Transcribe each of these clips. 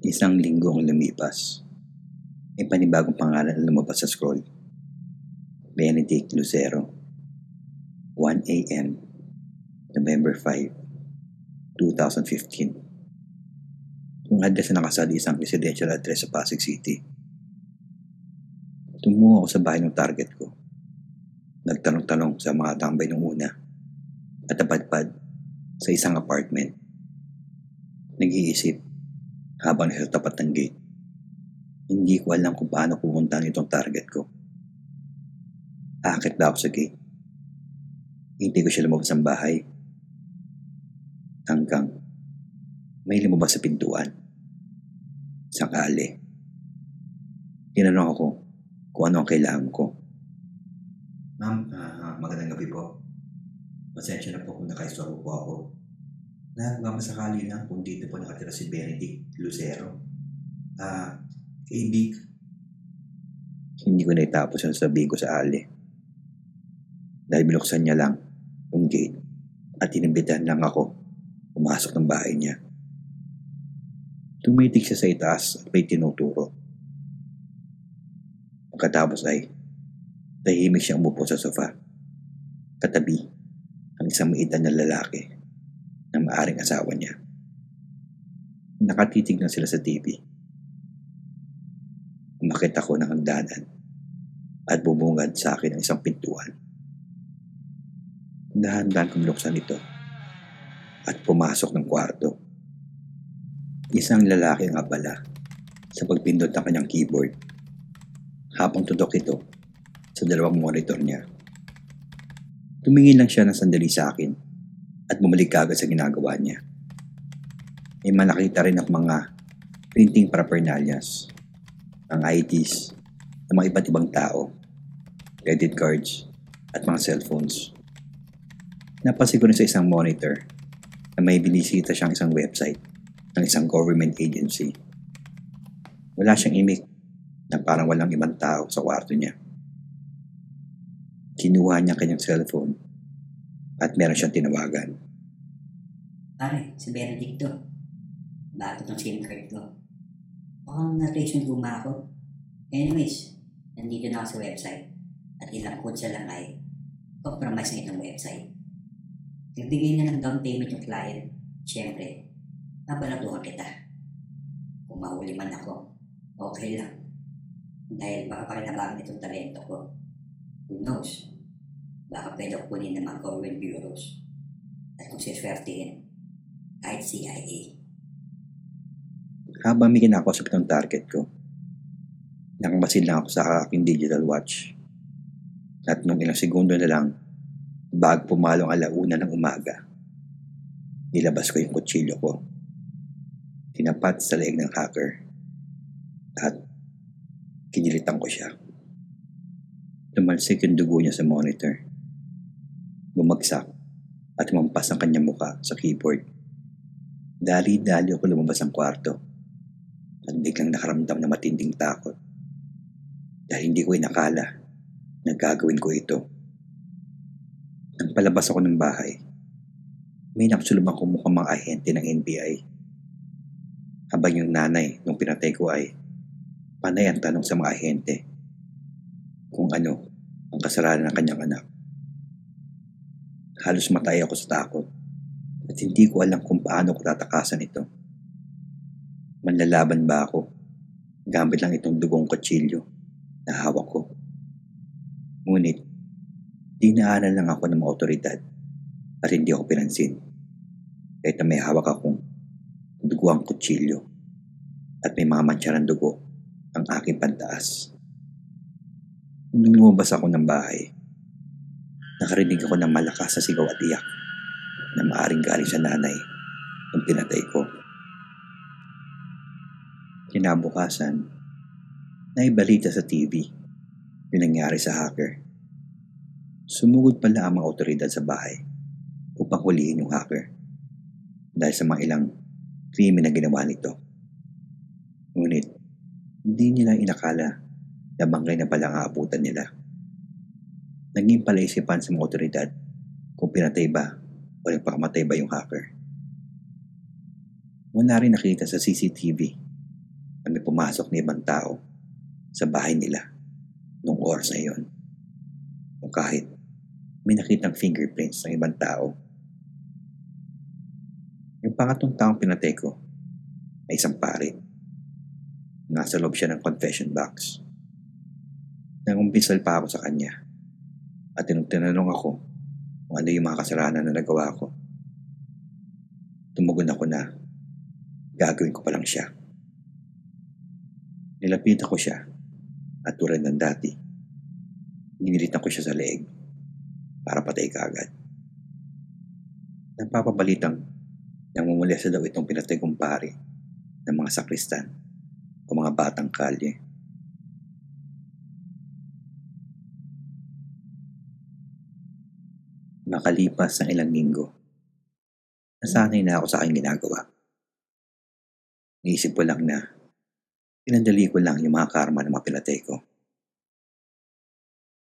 Isang linggo ang lumipas. May panibagong pangalan na lumabas sa scroll. Benedict Lucero. 1 a.m. November 5, 2015. Yung address na nakasali isang residential address sa Pasig City. Tumungo ako sa bahay ng target ko. Nagtanong-tanong sa mga tambay ng una at napadpad sa isang apartment. Nag-iisip habang nasa tapat ng gate. Hindi ko alam kung paano pupuntahan itong target ko. Aakit ba ako sa gate? Hindi ko siya lumabas ng bahay. Hanggang may lumabas sa pintuan. Sakali. Tinanong ako kung ano ang kailangan ko. Ma'am, ah, magandang gabi po. Pasensya na po kung nakaistorbo po ako. Nagmamasakali lang kung dito po nakatira si Benedict Lucero. Ah, kaibig. Hindi ko naitapos ang sabihin ko sa Ali. Dahil binuksan niya lang yung gate at inimbitahan lang ako pumasok ng bahay niya. Tumitig siya sa itaas at may tinuturo. Pagkatapos ay tahimik siyang umupo sa sofa. Katabi ang isang maedad na lalaki na maaring asawa niya. Nakatitig na sila sa TV. Umakit ako ng hagdanan at bumungad sa akin ang isang pintuan. Dahan-dahan kong binuksan ito at pumasok ng kwarto. Isang lalaki ang abala sa pagpindot ng kanyang keyboard habang tudok ito sa dalawang monitor niya. Tumingin lang siya ng sandali sa akin at bumalik agad sa ginagawa niya. May manakita rin ang mga printing paraphernalias, ang IDs ng mga iba't ibang tao, credit cards, at mga cellphones. Rin sa isang monitor na may binisita siyang isang website ng isang government agency. Wala siyang imik na parang walang ibang tao sa kwarto niya. Kinuha niya ang kanyang cellphone at meron siyang tinawagan. Pare, si Benedict to. Bago tong SIM card ko. Mukhang na-trace yung guma ako. Anyways, nandito na ako sa website. At ilang codes lang ay compromise na itong website. Nagbigay na ng down payment yung client. Siyempre, babaladuhan kita. Kung mahuli man ako, okay lang. Dahil baka pakinabangan itong talento ko. Who knows? Baka pwede kunin ng mga government bureaus. At kung siswertihin, kahit CIA. Habang may kinakausap ng target ko, nakamasid lang ako sa aking digital watch. At nung ilang segundo na lang, bago pumalong alauna ng umaga, nilabas ko yung kutsilyo ko. Tinapat sa leeg ng hacker at kinilitan ko siya. Tumalsik yung dugo niya sa monitor. Bumagsak at umampas ang kanyang muka sa keyboard. Dali-dali ako lumabas ng kwarto at biglang nakaramdam ng matinding takot. Dahil hindi ko inakala na gagawin ko ito. Nang palabas ako ng bahay, may nakasulubang ko mukhang mga ahente ng NBI. Habang yung nanay nung pinatay ko ay panay ang tanong sa mga ahente kung ano ang kasalanan ng kanyang anak. Halos matay ako sa takot at hindi ko alam kung paano ko tatakasan ito. Manlalaban ba ako gamit lang itong dugong kutsilyo na hawak ko? Ngunit, dinaanan lang ako ng mga otoridad at hindi ako pinansin. Kahit na may hawak akong duguang kutsilyo at may mga ng dugo ang aking pantaas. Nung lumabas ako ng bahay, nakarinig ako ng malakas na sigaw at iyak na maaring galing sa nanay nung pinatay ko. Kinabukasan, naibalita sa TV yung nangyari sa hacker. Sumugod pala ang mga otoridad sa bahay upang hulihin yung hacker dahil sa mga ilang krimen na ginawa nito. Ngunit, hindi nila inakala na bangkay na pala ang aabutan nila. Naging palaisipan sa mga otoridad kung pinatay ba o nagpakamatay ba yung hacker. Wala rin nakita sa CCTV may pumasok na ibang tao sa bahay nila nung oras na yun. O kahit may nakitang fingerprints ng ibang tao. Yung pangatong taong pinatay ko ay isang pare. Nasa loob siya ng confession box. Nangumpisal pa ako sa kanya. At tinanong ako kung ano yung mga kasalanan na nagawa ko, tumugon ako na gagawin ko pa lang siya. Nilapitan ko siya at tulad ng dati, ginilitan ko siya sa leeg para patay ka agad. Napapabalitang namumulesa daw itong pinatay kong pare ng mga sakristan o mga batang kalye. Makalipas ng ilang linggo, nasanay na ako sa aking ginagawa. Niisip ko lang na pinadali ko lang yung mga karma ng mga pinatay ko.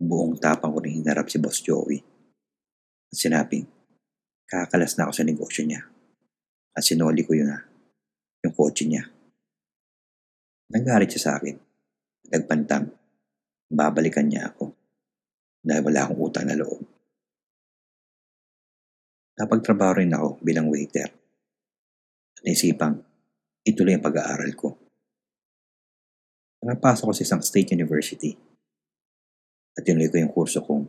Buong tapang ko rin hinarap si Boss Joey. At sinabing, kakalas na ako sa negosyo niya. At sinoli ko yun na, yung kotse niya. Nagalit siya sa akin. Nagpantang, babalikan niya ako. Dahil wala akong utang na loob. Napagtrabaho rin ako bilang waiter. At naisipang, ituloy ang pag-aaral ko. Napasok ko sa isang state university. At tinuloy ko yung kurso kong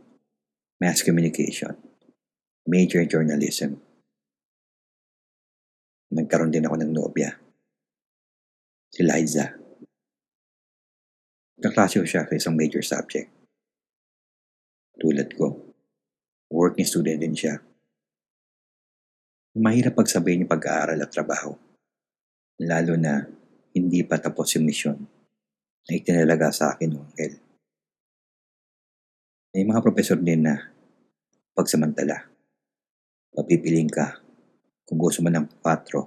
Mass Communication, Major Journalism. Nagkaroon din ako ng nobya. Si Liza. Kaklase ko siya sa isang major subject. Tulad ko, working student din siya. Mahirap pagsabayin yung pag-aaral at trabaho. Lalo na hindi pa tapos yung misyon na itinalaga sa akin ng Angel. May mga profesor din na pagsamantala. Papipiling ka kung gusto mo ng 4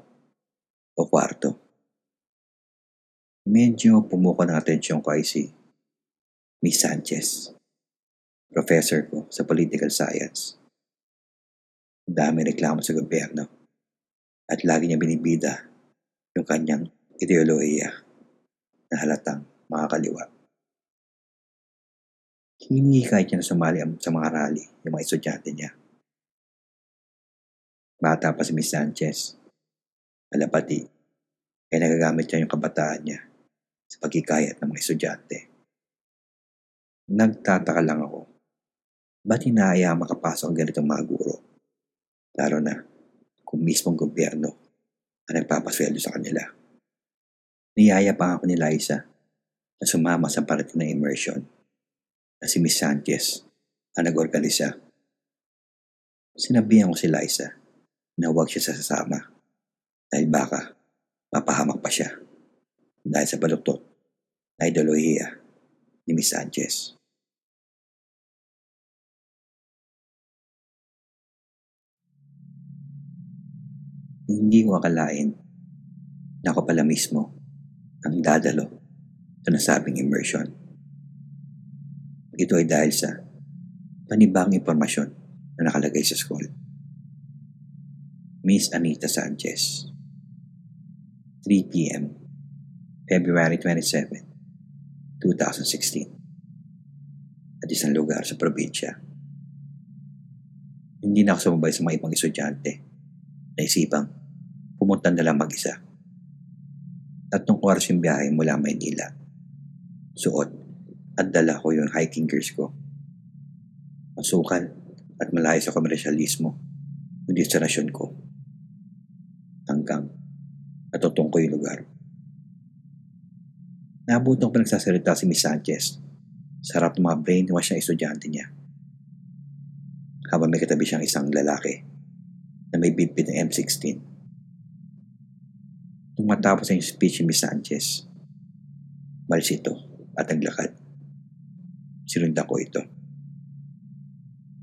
o kwarto. Medyo pumuko ng atensyon ko ay si Miss Sanchez, professor ko sa political science. Dami reklamo sa gobyerno at lagi niya binibida yung kanyang ideolohiya na halatang mga kaliwa. Hinihikayat niya na sumali sa mga rally yung mga estudyante niya. Bata pa si Miss Sanchez. Alapati, kaya nagagamit niya yung kabataan niya sa pagkikayat ng mga estudyante. Nagtataka lang ako, ba't hinaaya makapasok ang ganitong mga guro? Lalo na kung mismong gobyerno ang nagpapasweldo sa kanila. Niyaya pa ako ni Liza na sumama sa parating na immersion na si Miss Sanchez ang nag-organisa. Sinabihan ko si Liza na huwag siya sasama dahil baka mapahamak pa siya dahil sa baluktot na ideolohiya ni Miss Sanchez. Hindi ko akalain na ako pala mismo ang dadalo sa nasabing immersion. Ito ay dahil sa panibang impormasyon na nakalagay sa scroll. Miss Anita Sanchez 3 p.m. February 27, 2016 at isang lugar sa probinsya. Hindi na ako sumabay sa mga ibang estudyante. Naisipang pumunta na lang mag-isa. Tatlong oras yung biyahe mula Maynila. Suot at dala ko yung hiking gears ko. Masukal at malayo sa komersyalismo yung destinasyon ko. Hanggang natutong ko yung lugar. Nabutong pa nagsasalita si Miss Sanchez. Sarap ng mga brainwash na estudyante niya. Habang may katabi siyang isang lalaki na may bitbit ng M16. Nung matapos ang speech ni Miss Sanchez, malis ito at naglakad. Sinundan ko ito.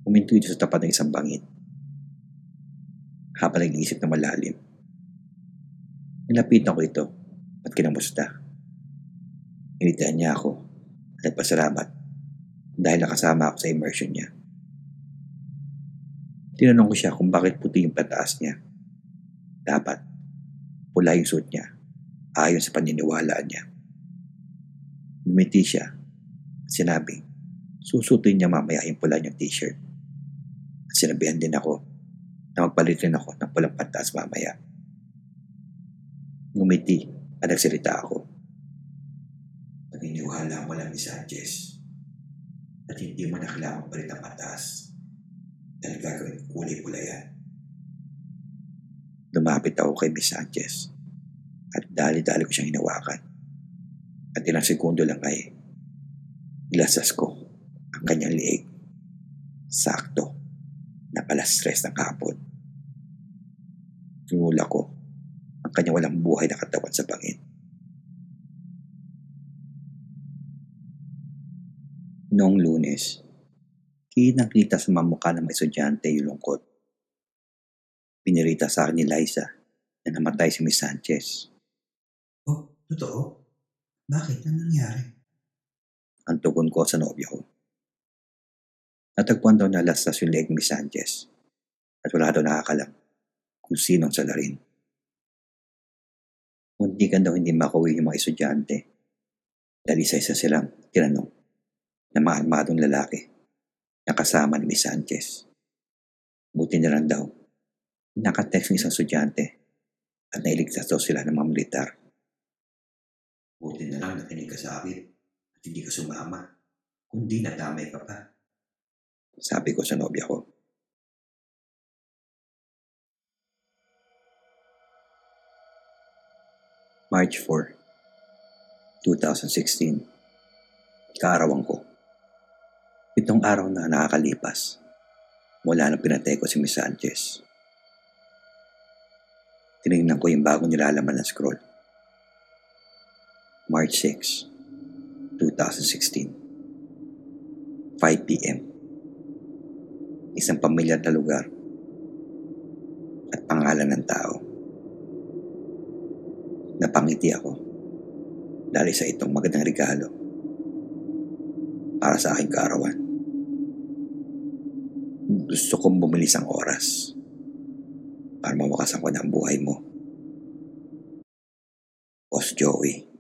Uminto ito sa tapat ng isang bangin. Habang nag-iisip na malalim. Nilapitan ko ito at kinamusta. Initian niya ako at nagpasalamat dahil nakasama ako sa immersion niya. Tinanong ko siya kung bakit puti yung pataas niya. Dapat, pula yung suit niya, ayon sa paniniwalaan niya. Lumiti siya. Sinabi, susutin niya mamaya yung pula niyang t-shirt. At sinabihan din ako na magpalit rin ako ng pulang pantas mamaya. Ngumiti at nagsalita ako. Naniniwala mo lang ni Sanchez at hindi mo na kailangan palit ang pantas dahil gagawin kulay pula yan. Lumapit ako kay Miss Sanchez at dali-dali ko siyang hinawakan. At ilang segundo lang ay nilasas ko ang kanyang liig. Sakto na alas stress ng hapon. Tinula ko ang kanyang walang buhay na katawan sa bangin. Noong lunes, kinakita sa mamukha ng mga estudyante yung lungkot. Pinirita sa akin ni Liza na namatay si Miss Sanchez. Oh, totoo? Bakit? Ano nangyari? Ang tugon ko sa nobya ko. Natagpuan daw na lastas yung leg ni Miss Sanchez at wala daw nakakalam kung sinong salarin. Muntikan daw hindi makauwi yung mga estudyante dahil isa-isa silang tinanong na mga armadong lalaki na kasama ni Miss Sanchez. Buti na lang daw, nakatext ng isang estudyante at nailigtas daw sila ng mga militar. Buti na lang nakinig ka sa akin at hindi ka sumama, kundi nadamay ka pa. Sabi ko sa nobya ko. March 4, 2016. Kaarawan ko. Itong araw na nakakalipas mula nang pinatay ko si Miss Sanchez. Tinignan ko yung bagong nilalaman ng scroll. March 6, 2016. 5 p.m. Isang pamilyar na lugar at pangalan ng tao. Napangiti ako dahil sa itong magandang regalo para sa aking kaarawan. Gusto kong bumilis ang oras para mawakasan ko na ang buhay mo. Boss Joey.